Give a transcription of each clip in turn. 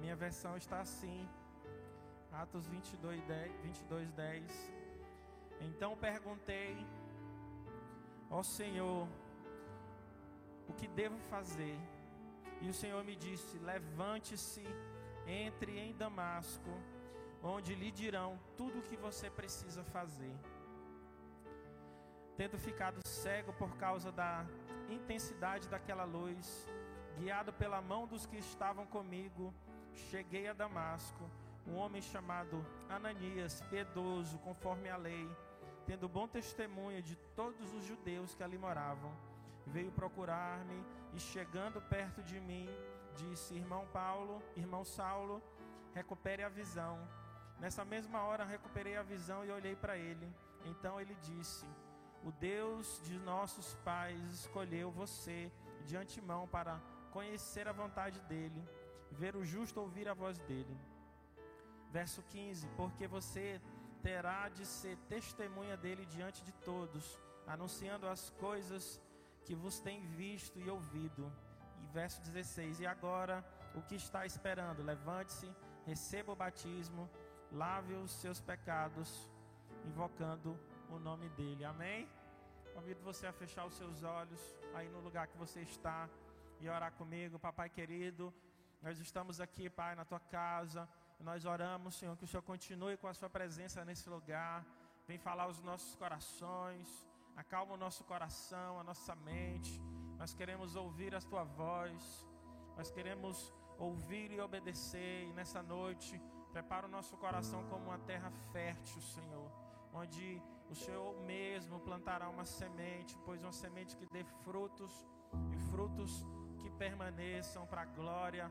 minha versão está assim. Atos 22, 10, 22, 10. Então perguntei ao Senhor o que devo fazer. E o Senhor me disse: Levante-se, entre em Damasco, onde lhe dirão tudo o que você precisa fazer. Tendo ficado cego por causa da intensidade daquela luz, guiado pela mão dos que estavam comigo, cheguei a Damasco. Um homem chamado Ananias, piedoso, conforme a lei, tendo bom testemunho de todos os judeus que ali moravam, veio procurar-me e, chegando perto de mim, disse: Irmão Paulo, irmão Saulo, recupere a visão. Nessa mesma hora recuperei a visão e olhei para ele. Então ele disse: O Deus de nossos pais escolheu você de antemão para conhecer a vontade dele, ver o justo ouvir a voz dele. Verso 15: Porque você terá de ser testemunha dele diante de todos, anunciando as coisas que vos tem visto e ouvido. E verso 16: E agora, o que está esperando? Levante-se, receba o batismo, lave os seus pecados, invocando o nome dele. Amém? Convido você a fechar os seus olhos aí no lugar que você está e orar comigo, papai querido. Nós estamos aqui, Pai, na tua casa. Nós oramos, Senhor, que o Senhor continue com a sua presença nesse lugar. Vem falar os nossos corações. Acalma o nosso coração, a nossa mente. Nós queremos ouvir a tua voz. Nós queremos ouvir e obedecer. E nessa noite, prepara o nosso coração como uma terra fértil, Senhor. Onde o Senhor mesmo plantará uma semente, pois uma semente que dê frutos e frutos que permaneçam para a glória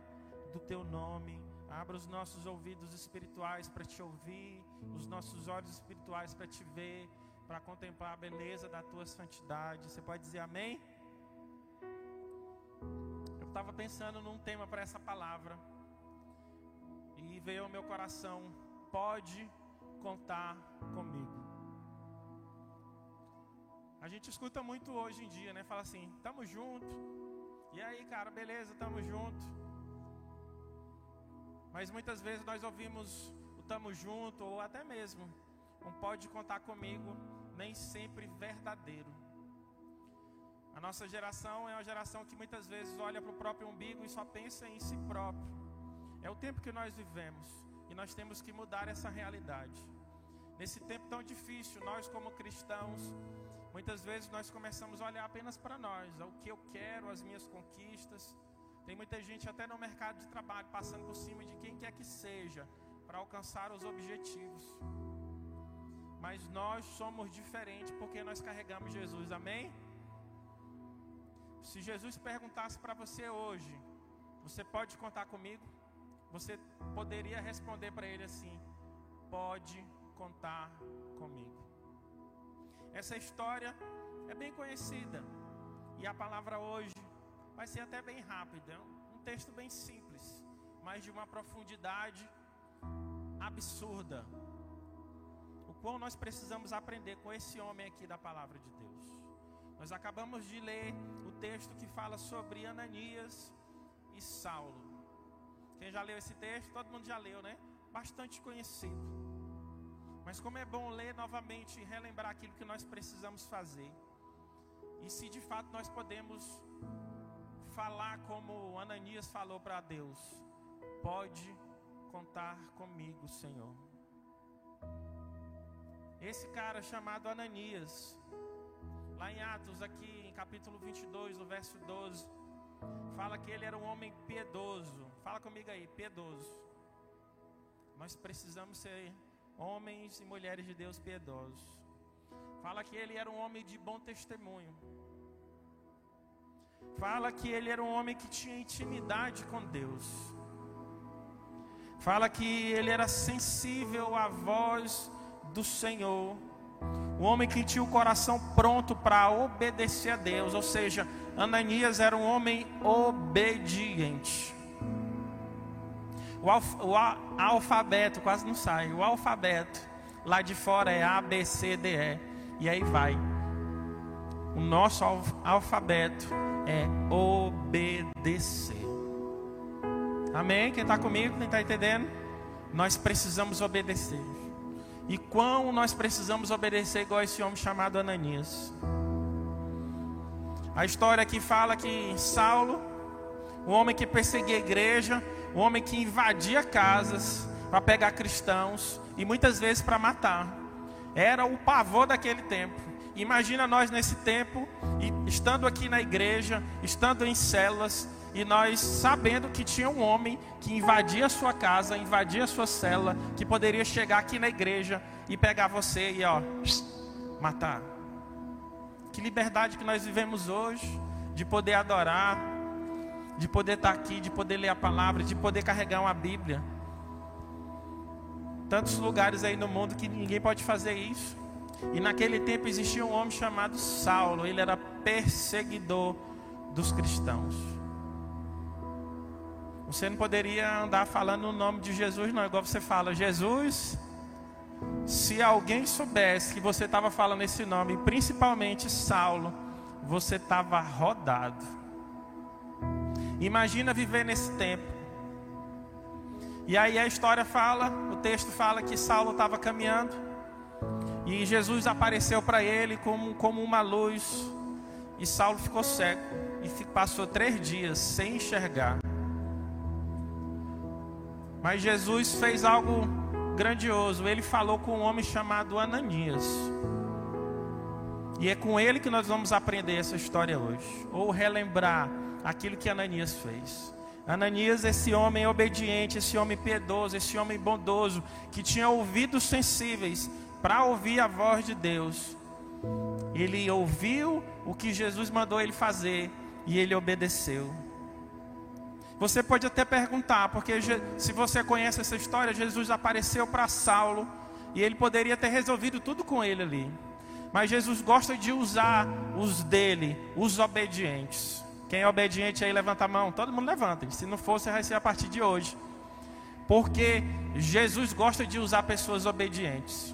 do teu nome. Abra os nossos ouvidos espirituais para te ouvir, os nossos olhos espirituais para te ver, para contemplar a beleza da tua santidade. Você pode dizer amém? Eu estava pensando num tema para essa palavra e veio ao meu coração: pode contar comigo. A gente escuta muito hoje em dia, né? Fala assim: tamo junto. E aí, cara, beleza, tamo junto. Mas muitas vezes nós ouvimos o tamo junto ou até mesmo um pode contar comigo, nem sempre verdadeiro. A nossa geração é uma geração que muitas vezes olha para o próprio umbigo e só pensa em si próprio. É o tempo que nós vivemos e nós temos que mudar essa realidade. Nesse tempo tão difícil, nós como cristãos, muitas vezes nós começamos a olhar apenas para nós, o que eu quero, as minhas conquistas. Tem muita gente até no mercado de trabalho passando por cima de quem quer que seja para alcançar os objetivos. Mas nós somos diferentes porque nós carregamos Jesus, amém? Se Jesus perguntasse para você hoje, você pode contar comigo? Você poderia responder para ele assim: pode contar comigo. Essa história é bem conhecida e a palavra hoje vai ser até bem rápida, é um texto bem simples, mas de uma profundidade absurda. O qual nós precisamos aprender com esse homem aqui da palavra de Deus. Nós acabamos de ler o texto que fala sobre Ananias e Saulo. Quem já leu esse texto? Todo mundo já leu, né? Bastante conhecido. Mas como é bom ler novamente e relembrar aquilo que nós precisamos fazer. E se de fato nós podemos falar como Ananias falou para Deus: Pode contar comigo, Senhor. Esse cara chamado Ananias, lá em Atos, aqui em capítulo 22, no verso 12, fala que ele era um homem piedoso. Fala comigo aí, piedoso. Nós precisamos ser homens e mulheres de Deus piedosos. Fala que ele era um homem de bom testemunho. Fala que ele era um homem que tinha intimidade com Deus. Fala que ele era sensível à voz do Senhor. Um homem que tinha o coração pronto para obedecer a Deus. Ou seja, Ananias era um homem obediente. O, alf, o alfabeto quase não sai. O alfabeto lá de fora é A, B, C, D, E. E aí vai. O nosso alfabeto é obedecer. Amém? Quem está comigo, quem está entendendo? Nós precisamos obedecer. E quão nós precisamos obedecer igual esse homem chamado Ananias. A história aqui fala que Saulo, o homem que perseguia a igreja, o homem que invadia casas para pegar cristãos e muitas vezes para matar, era o pavor daquele tempo. Imagina nós nesse tempo, estando aqui na igreja, estando em células, e nós sabendo que tinha um homem que invadia a sua casa, invadia a sua célula, que poderia chegar aqui na igreja e pegar você e ó, matar. Que liberdade que nós vivemos hoje de poder adorar, de poder estar aqui, de poder ler a palavra, de poder carregar uma Bíblia. Tantos lugares aí no mundo que ninguém pode fazer isso. E naquele tempo existia um homem chamado Saulo, ele era perseguidor dos cristãos. Você não poderia andar falando o nome de Jesus, não, igual você fala, Jesus. Se alguém soubesse que você estava falando esse nome, principalmente Saulo, você estava rodado. Imagina viver nesse tempo. E aí a história fala, o texto fala que Saulo estava caminhando e Jesus apareceu para ele como, como uma luz. E Saulo ficou cego. E passou três dias sem enxergar. Mas Jesus fez algo grandioso. Ele falou com um homem chamado Ananias. E é com ele que nós vamos aprender essa história hoje. Ou relembrar aquilo que Ananias fez. Ananias, esse homem obediente, esse homem piedoso, esse homem bondoso, que tinha ouvidos sensíveis para ouvir a voz de Deus. Ele ouviu o que Jesus mandou ele fazer e ele obedeceu. Você pode até perguntar, porque se você conhece essa história, Jesus apareceu para Saulo e ele poderia ter resolvido tudo com ele ali. Mas Jesus gosta de usar os dele, os obedientes. Quem é obediente aí, levanta a mão. Todo mundo levanta. Se não você vai ser a partir de hoje. Porque Jesus gosta de usar pessoas obedientes.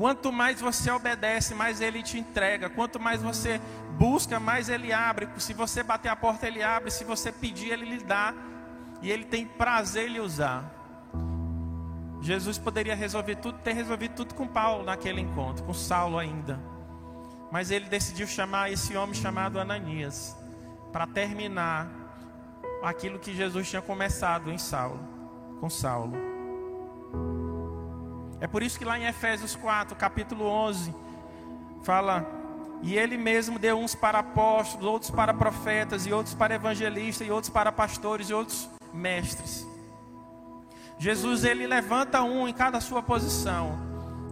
Quanto mais você obedece, mais ele te entrega. Quanto mais você busca, mais ele abre. Se você bater a porta, ele abre. Se você pedir, ele lhe dá. E ele tem prazer em lhe usar. Jesus poderia resolver tudo, ter resolvido tudo com Paulo naquele encontro, com Saulo ainda. Mas ele decidiu chamar esse homem chamado Ananias para terminar aquilo que Jesus tinha começado em Saulo, com Saulo. É por isso que lá em Efésios 4, capítulo 11, fala: E ele mesmo deu uns para apóstolos, outros para profetas, e outros para evangelistas, e outros para pastores, e outros mestres. Jesus, ele levanta um em cada sua posição.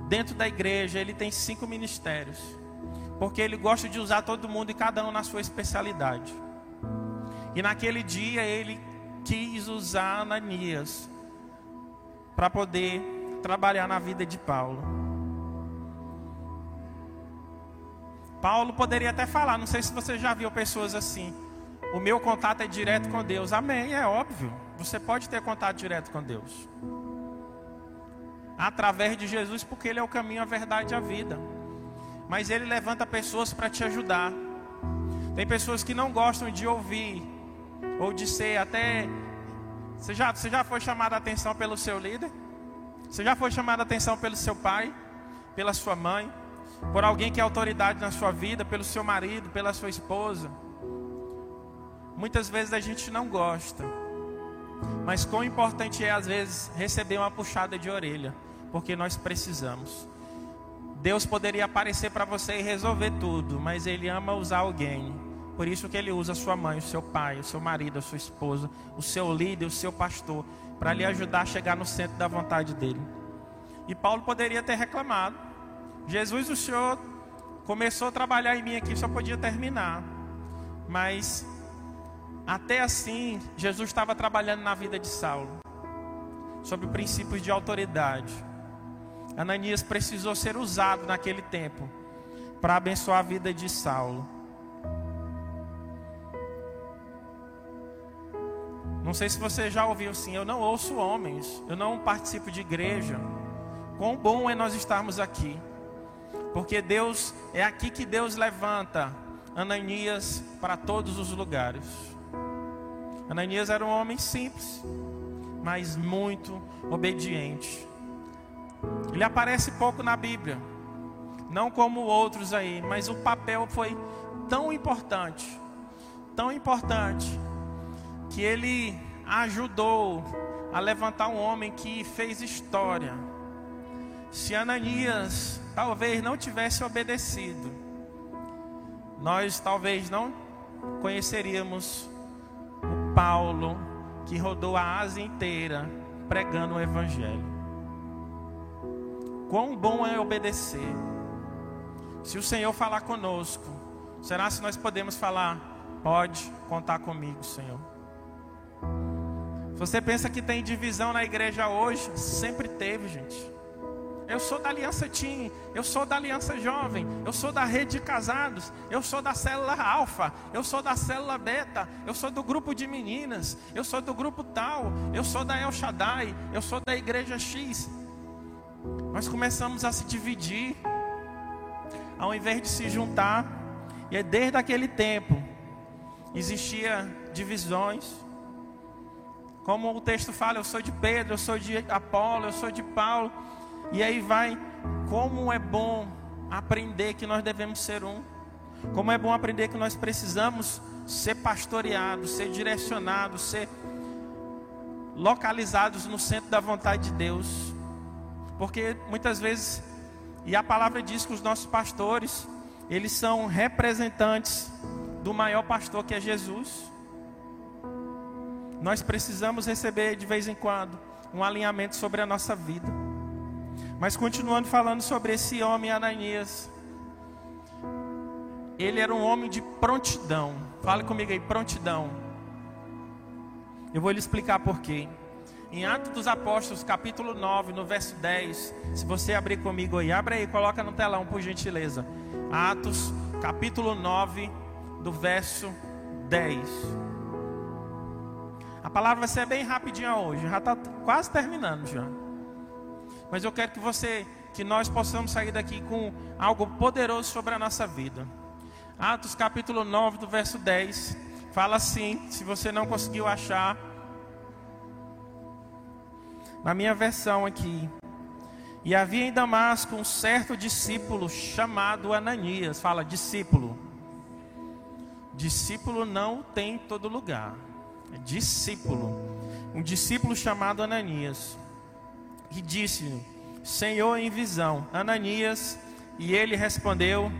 Dentro da igreja, ele tem cinco ministérios. Porque ele gosta de usar todo mundo e cada um na sua especialidade. E naquele dia, ele quis usar Ananias para poder trabalhar na vida de Paulo. Paulo poderia até falar, não sei se você já viu pessoas assim. O meu contato é direto com Deus. Amém, é óbvio. Você pode ter contato direto com Deus. Através de Jesus, porque Ele é o caminho, a verdade e a vida. Mas Ele levanta pessoas para te ajudar. Tem pessoas que não gostam de ouvir, ou de ser até. Você já, você já foi chamado a atenção pelo seu líder? Você já foi chamado a atenção pelo seu pai, pela sua mãe, por alguém que é autoridade na sua vida, pelo seu marido, pela sua esposa? Muitas vezes a gente não gosta, mas quão importante é às vezes receber uma puxada de orelha, porque nós precisamos. Deus poderia aparecer para você e resolver tudo, mas Ele ama usar alguém. Por isso que Ele usa sua mãe, o seu pai, o seu marido, a sua esposa, o seu líder, o seu pastor para lhe ajudar a chegar no centro da vontade dele. E Paulo poderia ter reclamado: Jesus, o Senhor começou a trabalhar em mim aqui, só podia terminar. Mas até assim, Jesus estava trabalhando na vida de Saulo, sobre princípios de autoridade. Ananias precisou ser usado naquele tempo para abençoar a vida de Saulo. Não sei se você já ouviu assim, eu não ouço homens, eu não participo de igreja. Quão bom é nós estarmos aqui. Porque Deus, é aqui que Deus levanta Ananias para todos os lugares. Ananias era um homem simples, mas muito obediente. Ele aparece pouco na Bíblia, não como outros aí, mas o papel foi tão importante, tão importante, que ele ajudou a levantar um homem que fez história. Se Ananias talvez não tivesse obedecido, nós talvez não conheceríamos o Paulo que rodou a Ásia inteira pregando o Evangelho. Quão bom é obedecer. Se o Senhor falar conosco, será se nós podemos falar? Pode contar comigo, Senhor. Você pensa que tem divisão na igreja hoje? Sempre teve, gente. Eu sou da Aliança Team, eu sou da Aliança Jovem, eu sou da Rede de Casados, eu sou da célula Alfa, eu sou da célula Beta, eu sou do grupo de meninas, eu sou do grupo tal, eu sou da El Shaddai, eu sou da Igreja X. Nós começamos a se dividir, ao invés de se juntar, e é desde aquele tempo existia divisões. Como o texto fala, eu sou de Pedro, eu sou de Apolo, eu sou de Paulo. E aí vai, como é bom aprender que nós devemos ser um. Como é bom aprender que nós precisamos ser pastoreados, ser direcionados, ser localizados no centro da vontade de Deus. Porque muitas vezes, e a palavra diz que os nossos pastores, eles são representantes do maior pastor que é Jesus. Nós precisamos receber de vez em quando um alinhamento sobre a nossa vida. Mas continuando falando sobre esse homem Ananias. Ele era um homem de prontidão. Fale comigo aí, prontidão. Eu vou lhe explicar por quê. Em Atos dos Apóstolos, capítulo 9, no verso 10. Se você abrir comigo aí, abre aí, coloca no telão, por gentileza. Atos, capítulo 9, do verso 10. A palavra vai ser bem rapidinha hoje, já está quase terminando já. Mas eu quero que você, que nós possamos sair daqui com algo poderoso sobre a nossa vida. Atos capítulo 9, do verso 10, fala assim, se você não conseguiu achar, na minha versão aqui. E havia em Damasco um certo discípulo chamado Ananias. Fala, discípulo. Discípulo não tem em todo lugar. Discípulo. Um discípulo chamado Ananias que disse: Senhor, em visão, Ananias, e ele respondeu: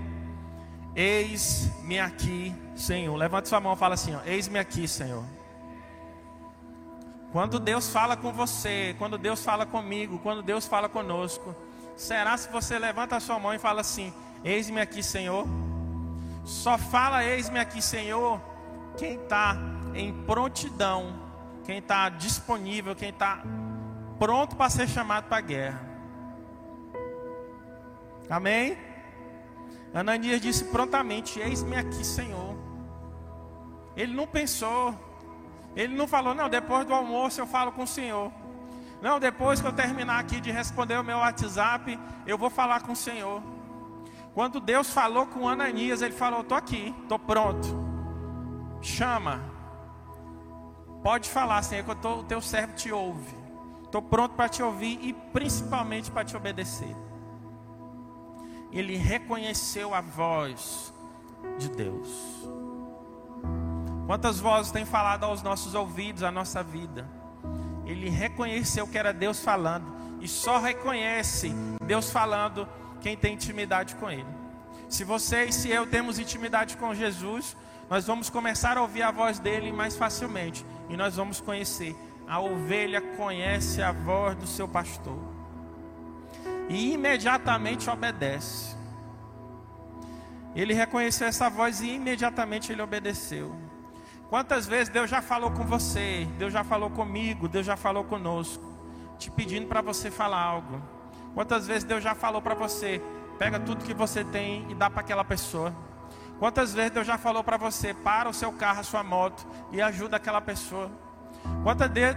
Eis-me aqui, Senhor. Levante sua mão e fala assim: Eis-me aqui, Senhor. Quando Deus fala com você, quando Deus fala comigo, quando Deus fala conosco, será se você levanta a sua mão e fala assim: Eis-me aqui, Senhor? Só fala eis-me aqui, Senhor, quem está em prontidão, quem está disponível, quem está pronto para ser chamado para a guerra. Amém? Ananias disse prontamente: Eis-me aqui, Senhor. Ele não pensou, ele não falou, não, depois do almoço eu falo com o Senhor. Não, depois que eu terminar aqui de responder o meu WhatsApp, eu vou falar com o Senhor. Quando Deus falou com Ananias, ele falou: Estou aqui, estou pronto. Chama. Pode falar, Senhor, que tô, o teu servo te ouve. Estou pronto para te ouvir e principalmente para te obedecer. Ele reconheceu a voz de Deus. Quantas vozes têm falado aos nossos ouvidos, à nossa vida? Ele reconheceu que era Deus falando. E só reconhece Deus falando quem tem intimidade com Ele. Se você e se eu temos intimidade com Jesus, nós vamos começar a ouvir a voz dele mais facilmente. E nós vamos conhecer a ovelha conhece a voz do seu pastor e imediatamente obedece. Ele reconheceu essa voz e imediatamente ele obedeceu. Quantas vezes Deus já falou com você, Deus já falou comigo, Deus já falou conosco, te pedindo para você falar algo. Quantas vezes Deus já falou para você, pega tudo que você tem e dá para aquela pessoa. Quantas vezes Deus já falou para você, para o seu carro, a sua moto e ajuda aquela pessoa.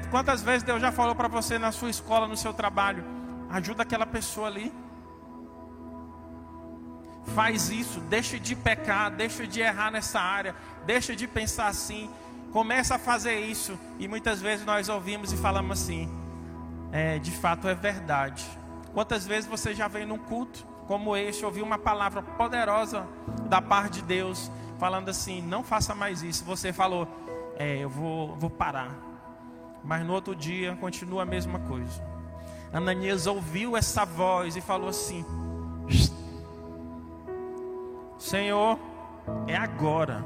Quantas, vezes Deus já falou para você na sua escola, no seu trabalho? Ajuda aquela pessoa ali. Faz isso, deixa de pecar, deixa de errar nessa área, deixa de pensar assim. Começa a fazer isso e muitas vezes nós ouvimos e falamos assim: é, de fato é verdade. Quantas vezes você já veio num culto como este, ouviu uma palavra poderosa da parte de Deus, falando assim: não faça mais isso. Você falou: é, eu vou, vou parar. Mas no outro dia continua a mesma coisa. Ananias ouviu essa voz e falou assim: Senhor, é agora.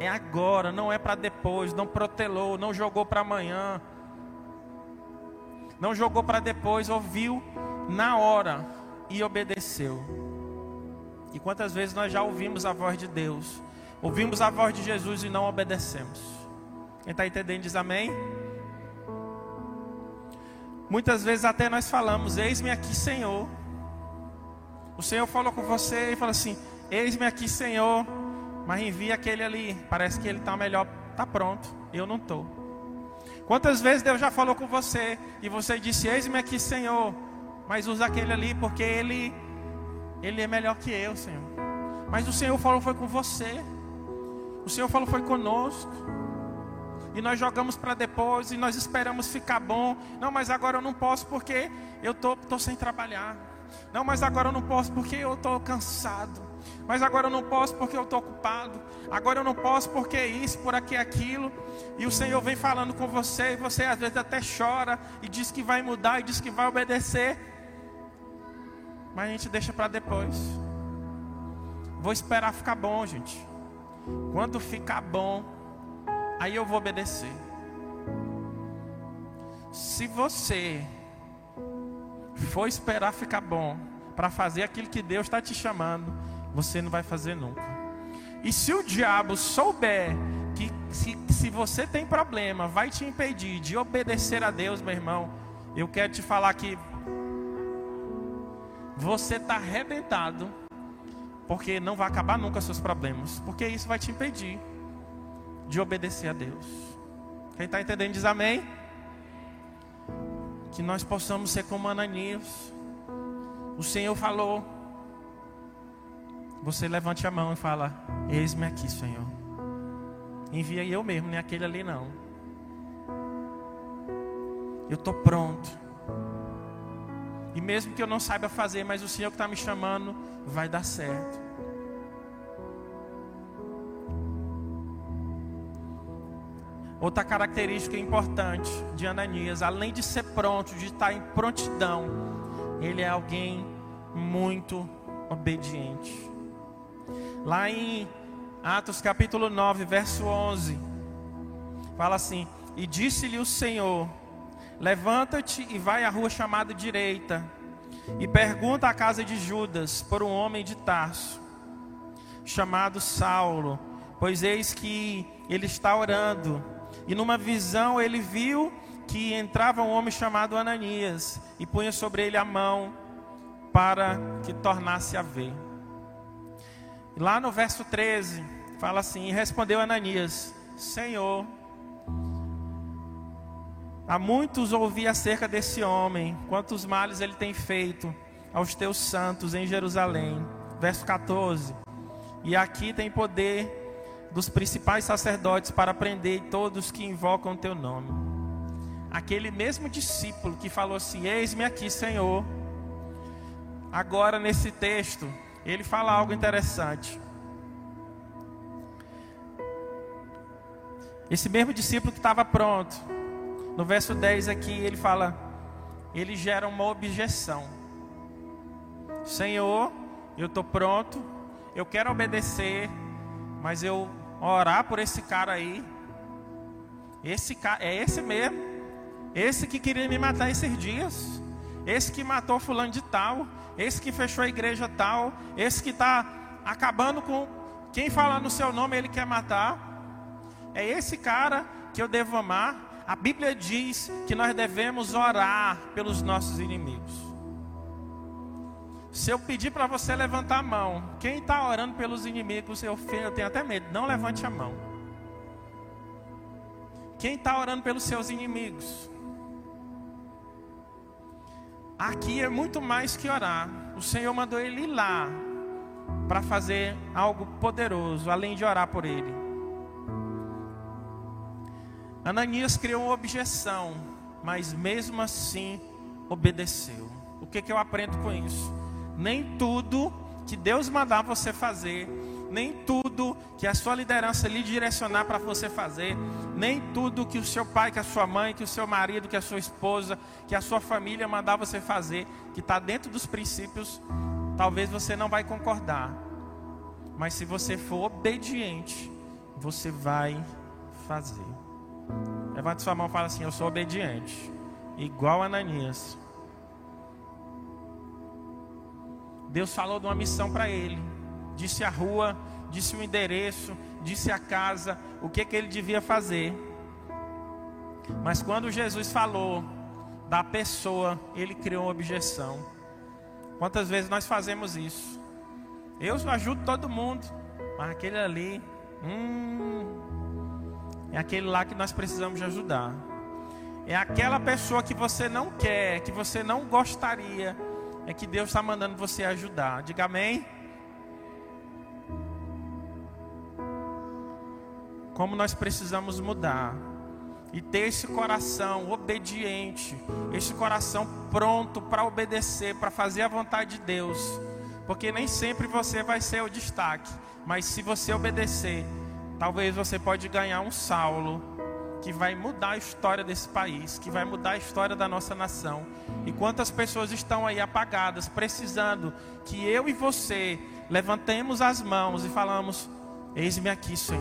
É agora, não é para depois. Não protelou, não jogou para amanhã. Não jogou para depois, ouviu na hora e obedeceu. E quantas vezes nós já ouvimos a voz de Deus, ouvimos a voz de Jesus e não obedecemos? Quem está entendendo diz amém? Muitas vezes até nós falamos: Eis-me aqui, Senhor. O Senhor falou com você e falou assim: Eis-me aqui, Senhor. Mas envia aquele ali. Parece que ele está melhor, está pronto. Eu não estou. Quantas vezes Deus já falou com você e você disse: Eis-me aqui, Senhor. Mas usa aquele ali porque ele, ele é melhor que eu, Senhor. Mas o Senhor falou foi com você. O Senhor falou foi conosco. E nós jogamos para depois e nós esperamos ficar bom. Não, mas agora eu não posso porque eu tô, tô sem trabalhar. Não, mas agora eu não posso porque eu estou cansado. Mas agora eu não posso porque eu estou ocupado. Agora eu não posso porque é isso, por aqui aquilo. E o Senhor vem falando com você e você às vezes até chora e diz que vai mudar e diz que vai obedecer. Mas a gente deixa para depois. Vou esperar ficar bom, gente. Quando ficar bom, aí eu vou obedecer. Se você for esperar ficar bom para fazer aquilo que Deus está te chamando, você não vai fazer nunca. E se o diabo souber que se, se você tem problema, vai te impedir de obedecer a Deus, meu irmão, eu quero te falar que você está arrebentado, porque não vai acabar nunca seus problemas, porque isso vai te impedir de obedecer a Deus. Quem está entendendo diz amém? Que nós possamos ser como Ananias. O Senhor falou. Você levante a mão e fala: Eis-me aqui, Senhor. Envia eu mesmo, nem aquele ali não. Eu estou pronto. E mesmo que eu não saiba fazer, mas o Senhor que está me chamando, vai dar certo. Outra característica importante de Ananias, além de ser pronto, de estar em prontidão, ele é alguém muito obediente. Lá em Atos capítulo 9, verso 11, fala assim: E disse-lhe o Senhor: Levanta-te e vai à rua chamada direita, e pergunta à casa de Judas por um homem de Tarso, chamado Saulo, pois eis que ele está orando e numa visão ele viu que entrava um homem chamado Ananias e punha sobre ele a mão para que tornasse a ver. Lá no verso 13, fala assim: E respondeu Ananias: Senhor, há muitos ouvi acerca desse homem, quantos males ele tem feito aos teus santos em Jerusalém. Verso 14: E aqui tem poder dos principais sacerdotes para prender todos que invocam o teu nome. Aquele mesmo discípulo que falou assim: Eis-me aqui, Senhor. Agora, nesse texto, ele fala algo interessante. Esse mesmo discípulo que estava pronto, no verso 10 aqui, ele fala: ele gera uma objeção. Senhor, eu estou pronto, eu quero obedecer, mas eu orar por esse cara aí. Esse cara, é esse mesmo. Esse que queria me matar esses dias. Esse que matou fulano de tal. Esse que fechou a igreja tal. Esse que está acabando com quem fala no seu nome ele quer matar. É esse cara que eu devo amar. A Bíblia diz que nós devemos orar pelos nossos inimigos. Se eu pedir para você levantar a mão, quem está orando pelos inimigos, eu, tenho até medo, não levante a mão. Quem está orando pelos seus inimigos? Aqui é muito mais que orar. O Senhor mandou ele ir lá para fazer algo poderoso, além de orar por ele. Ananias criou objeção, mas mesmo assim obedeceu. O que, que eu aprendo com isso? Nem tudo que Deus mandar você fazer, nem tudo que a sua liderança lhe direcionar para você fazer, nem tudo que o seu pai, que a sua mãe, que o seu marido, que a sua esposa, que a sua família mandar você fazer, que está dentro dos princípios, talvez você não vai concordar. Mas se você for obediente, você vai fazer. Levante sua mão e fala assim: Eu sou obediente, igual a Ananias. Deus falou de uma missão para ele, disse a rua, disse o endereço, disse a casa, o que, que ele devia fazer. Mas quando Jesus falou da pessoa, ele criou uma objeção. Quantas vezes nós fazemos isso? Eu ajudo todo mundo, mas aquele ali, hum, é aquele lá que nós precisamos de ajudar. É aquela pessoa que você não quer, que você não gostaria, é que Deus está mandando você ajudar. Diga amém. Como nós precisamos mudar e ter esse coração obediente, esse coração pronto para obedecer, para fazer a vontade de Deus, porque nem sempre você vai ser o destaque, mas se você obedecer, talvez você pode ganhar um Saulo que vai mudar a história desse país, que vai mudar a história da nossa nação. E quantas pessoas estão aí apagadas, precisando que eu e você levantemos as mãos e falamos: Eis-me aqui, Senhor.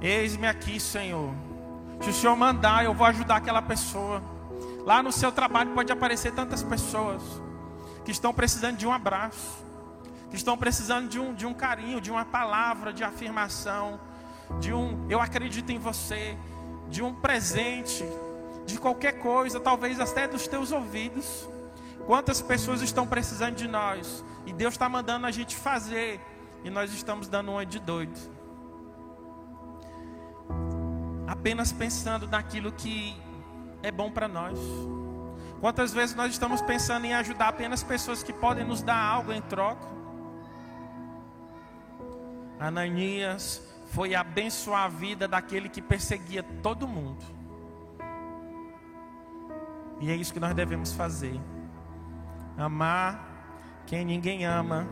Eis-me aqui, Senhor. Se o Senhor mandar, eu vou ajudar aquela pessoa. Lá no seu trabalho pode aparecer tantas pessoas que estão precisando de um abraço, que estão precisando de um, de um carinho, de uma palavra de afirmação de um eu acredito em você, de um presente, de qualquer coisa, talvez até dos teus ouvidos. Quantas pessoas estão precisando de nós e Deus está mandando a gente fazer e nós estamos dando uma de doido. Apenas pensando naquilo que é bom para nós. Quantas vezes nós estamos pensando em ajudar apenas pessoas que podem nos dar algo em troca? Ananias foi abençoar a vida daquele que perseguia todo mundo. E é isso que nós devemos fazer. Amar quem ninguém ama.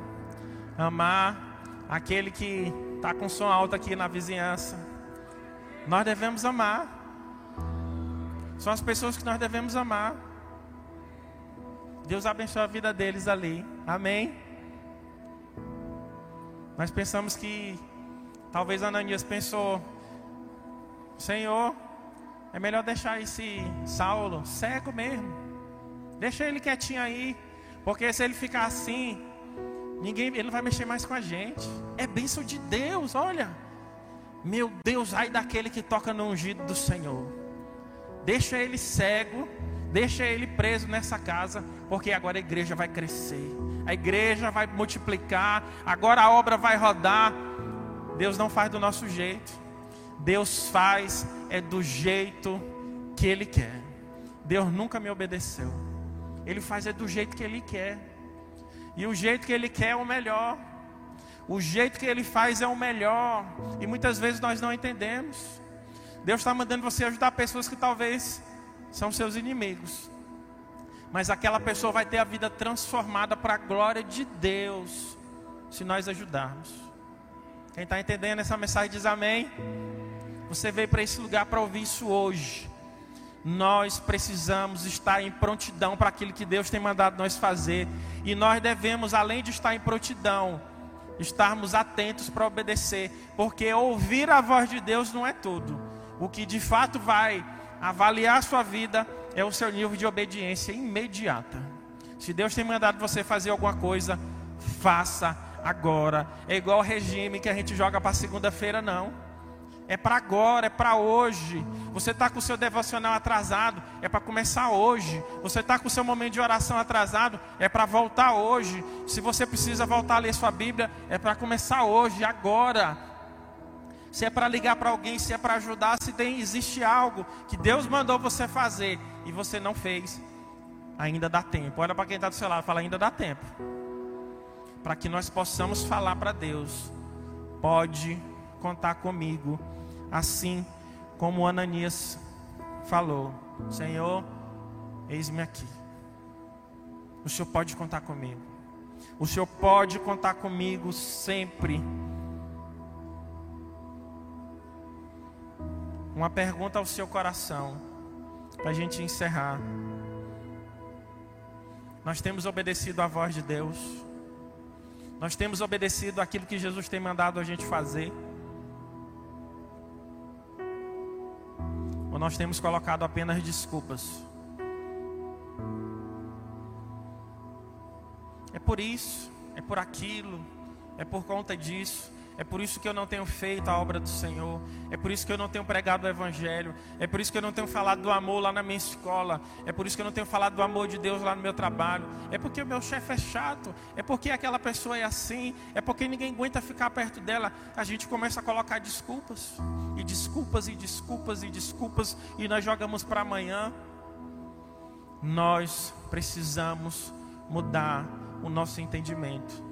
Amar aquele que está com som alto aqui na vizinhança. Nós devemos amar. São as pessoas que nós devemos amar. Deus abençoe a vida deles ali. Amém. Nós pensamos que Talvez Ananias pensou: Senhor, é melhor deixar esse Saulo cego mesmo. Deixa ele quietinho aí, porque se ele ficar assim, ninguém, ele não vai mexer mais com a gente. É bênção de Deus, olha. Meu Deus, ai daquele que toca no ungido do Senhor. Deixa ele cego, deixa ele preso nessa casa, porque agora a igreja vai crescer. A igreja vai multiplicar, agora a obra vai rodar. Deus não faz do nosso jeito. Deus faz é do jeito que Ele quer. Deus nunca me obedeceu. Ele faz é do jeito que Ele quer. E o jeito que Ele quer é o melhor. O jeito que Ele faz é o melhor. E muitas vezes nós não entendemos. Deus está mandando você ajudar pessoas que talvez são seus inimigos. Mas aquela pessoa vai ter a vida transformada para a glória de Deus, se nós ajudarmos. Quem está entendendo essa mensagem diz amém. Você veio para esse lugar para ouvir isso hoje. Nós precisamos estar em prontidão para aquilo que Deus tem mandado nós fazer. E nós devemos, além de estar em prontidão, estarmos atentos para obedecer. Porque ouvir a voz de Deus não é tudo. O que de fato vai avaliar a sua vida é o seu nível de obediência imediata. Se Deus tem mandado você fazer alguma coisa, faça agora. É igual o regime que a gente joga para segunda-feira, não. É para agora, é para hoje. Você está com o seu devocional atrasado, é para começar hoje. Você está com o seu momento de oração atrasado, é para voltar hoje. Se você precisa voltar a ler sua Bíblia, é para começar hoje, agora. Se é para ligar para alguém, se é para ajudar, se tem, existe algo que Deus mandou você fazer e você não fez, ainda dá tempo. Olha para quem está do seu lado, fala: ainda dá tempo para que nós possamos falar para Deus: pode contar comigo, assim como Ananias falou: Senhor, eis-me aqui. O Senhor pode contar comigo. O Senhor pode contar comigo sempre. Uma pergunta ao seu coração, para a gente encerrar. Nós temos obedecido à voz de Deus. Nós temos obedecido aquilo que Jesus tem mandado a gente fazer. Ou nós temos colocado apenas desculpas. É por isso, é por aquilo, é por conta disso. É por isso que eu não tenho feito a obra do Senhor. É por isso que eu não tenho pregado o Evangelho. É por isso que eu não tenho falado do amor lá na minha escola. É por isso que eu não tenho falado do amor de Deus lá no meu trabalho. É porque o meu chefe é chato. É porque aquela pessoa é assim. É porque ninguém aguenta ficar perto dela. A gente começa a colocar desculpas. E desculpas, e desculpas, e desculpas. E nós jogamos para amanhã. Nós precisamos mudar o nosso entendimento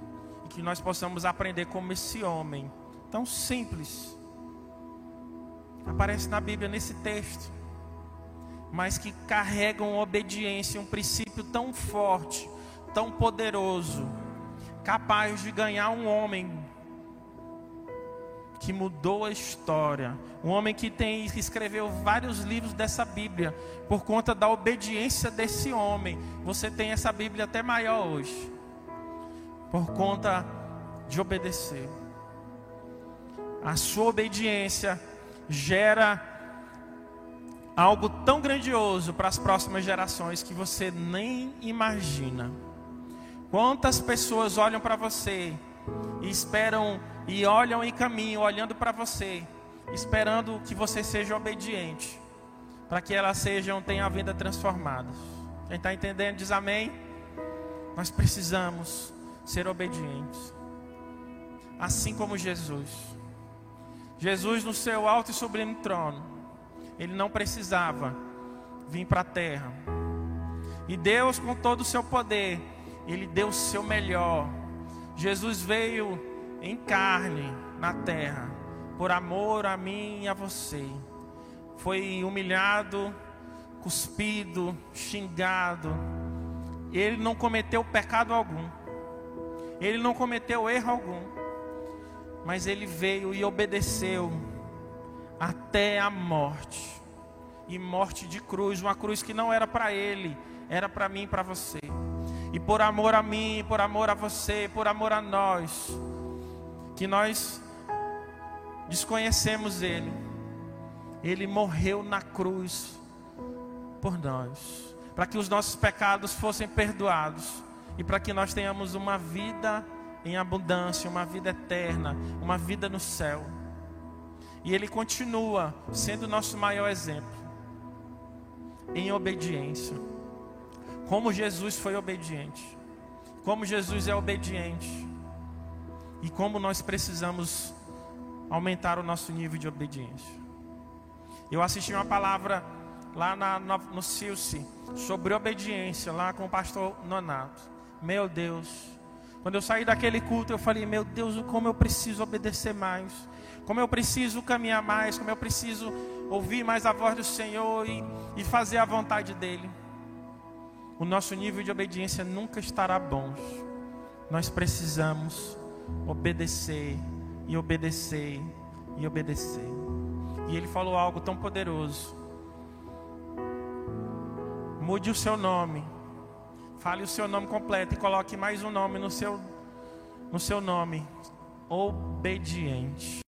que nós possamos aprender como esse homem, tão simples, aparece na Bíblia nesse texto, mas que carregam obediência, um princípio tão forte, tão poderoso, capaz de ganhar um homem que mudou a história, um homem que tem que escreveu vários livros dessa Bíblia por conta da obediência desse homem. Você tem essa Bíblia até maior hoje por conta de obedecer. A sua obediência gera algo tão grandioso para as próximas gerações que você nem imagina. Quantas pessoas olham para você e esperam e olham e caminham olhando para você, esperando que você seja obediente, para que elas sejam tenham a vida transformada. Quem está entendendo diz amém. Nós precisamos ser obedientes. Assim como Jesus. Jesus, no seu alto e sublime trono, ele não precisava vir para a terra. E Deus, com todo o seu poder, ele deu o seu melhor. Jesus veio em carne na terra, por amor a mim e a você. Foi humilhado, cuspido, xingado. Ele não cometeu pecado algum. Ele não cometeu erro algum, mas ele veio e obedeceu até a morte e morte de cruz uma cruz que não era para ele, era para mim e para você. E por amor a mim, por amor a você, por amor a nós, que nós desconhecemos ele, ele morreu na cruz por nós, para que os nossos pecados fossem perdoados e para que nós tenhamos uma vida em abundância, uma vida eterna, uma vida no céu. E Ele continua sendo nosso maior exemplo em obediência. Como Jesus foi obediente, como Jesus é obediente, e como nós precisamos aumentar o nosso nível de obediência. Eu assisti uma palavra lá na, no, no Cilce sobre obediência, lá com o pastor Nonato. Meu Deus. Quando eu saí daquele culto, eu falei: Meu Deus, como eu preciso obedecer mais. Como eu preciso caminhar mais. Como eu preciso ouvir mais a voz do Senhor e, e fazer a vontade dEle. O nosso nível de obediência nunca estará bom. Nós precisamos obedecer e obedecer e obedecer. E ele falou algo tão poderoso. Mude o seu nome Fale o seu nome completo e coloque mais um nome no seu, no seu nome. Obediente.